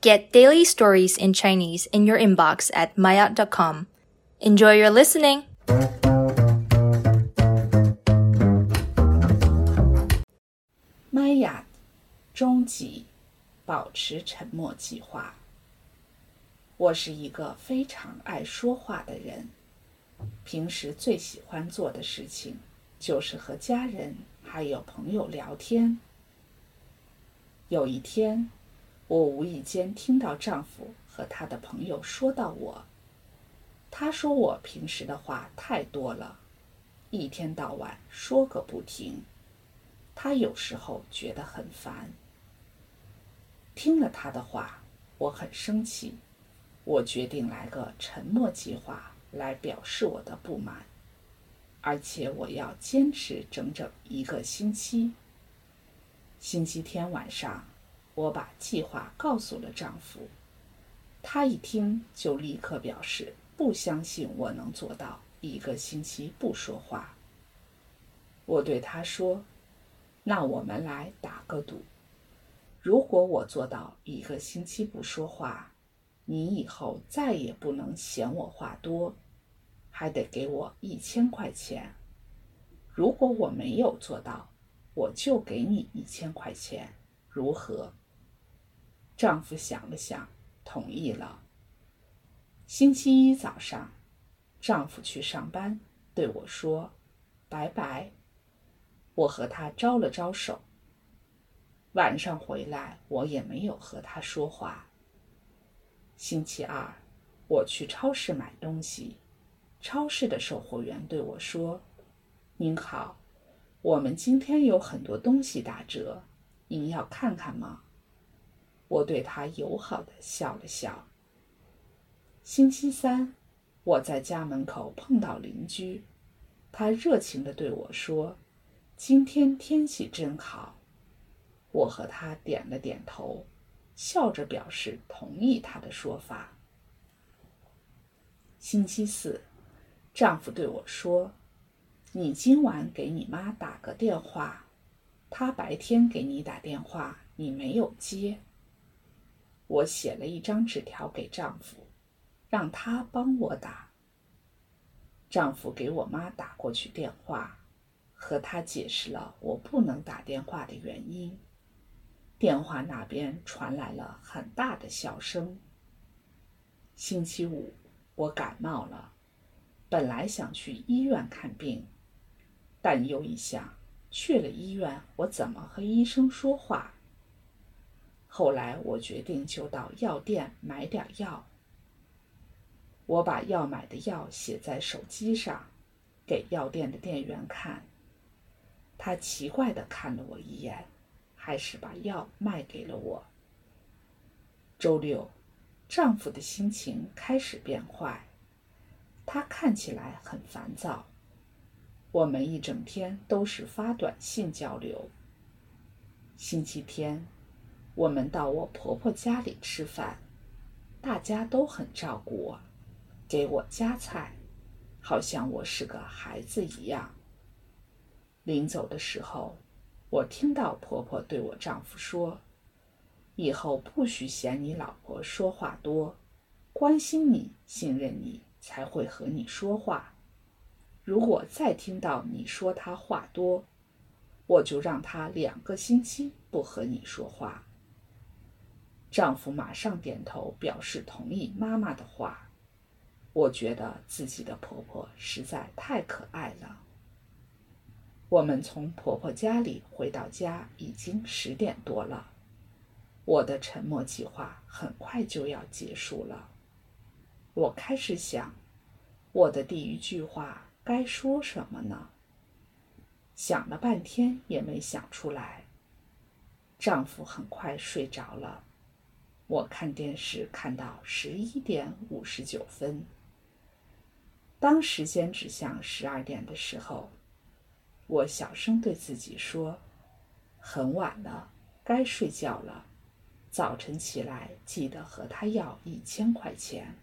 Get daily stories in Chinese in your inbox at maya.com. Enjoy your listening! 玛雅终极保持沉默计划。我是一个非常爱说话的人，平时最喜欢做的事情就是和家人还有朋友聊天。有一天， 我无意间听到丈夫和他的朋友说到我。他说我平时的话太多了，一天到晚说个不停。他有时候觉得很烦。听了他的话，我很生气。我决定来个沉默计划来表示我的不满，而且我要坚持整整一个星期。星期天晚上。我把计划告诉了丈夫，他一听就立刻表示不相信我能做到一个星期不说话。我对他说：“那我们来打个赌，如果我做到一个星期不说话，你以后再也不能嫌我话多，还得给我一千块钱。如果我没有做到，我就给你一千块钱，如何？”丈夫想了想，同意了。星期一早上，丈夫去上班，对我说：“拜拜。”我和他招了招手。晚上回来，我也没有和他说话。星期二，我去超市买东西，超市的售货员对我说：“您好，我们今天有很多东西打折，您要看看吗？”我对他友好的笑了笑。星期三，我在家门口碰到邻居，他热情地对我说：“今天天气真好。”我和他点了点头，笑着表示同意他的说法。星期四，丈夫对我说：“你今晚给你妈打个电话，她白天给你打电话，你没有接。”我写了一张纸条给丈夫，让他帮我打。丈夫给我妈打过去电话，和她解释了我不能打电话的原因。电话那边传来了很大的笑声。星期五，我感冒了，本来想去医院看病，但又一想，去了医院我怎么和医生说话？后来我决定就到药店买点药。我把要买的药写在手机上，给药店的店员看。他奇怪的看了我一眼，还是把药卖给了我。周六，丈夫的心情开始变坏，他看起来很烦躁。我们一整天都是发短信交流。星期天。我们到我婆婆家里吃饭，大家都很照顾我，给我夹菜，好像我是个孩子一样。临走的时候，我听到婆婆对我丈夫说：“以后不许嫌你老婆说话多，关心你、信任你才会和你说话。如果再听到你说她话多，我就让她两个星期不和你说话。”丈夫马上点头表示同意妈妈的话。我觉得自己的婆婆实在太可爱了。我们从婆婆家里回到家已经十点多了。我的沉默计划很快就要结束了。我开始想，我的第一句话该说什么呢？想了半天也没想出来。丈夫很快睡着了。我看电视看到十一点五十九分。当时间指向十二点的时候，我小声对自己说：“很晚了，该睡觉了。早晨起来记得和他要一千块钱。”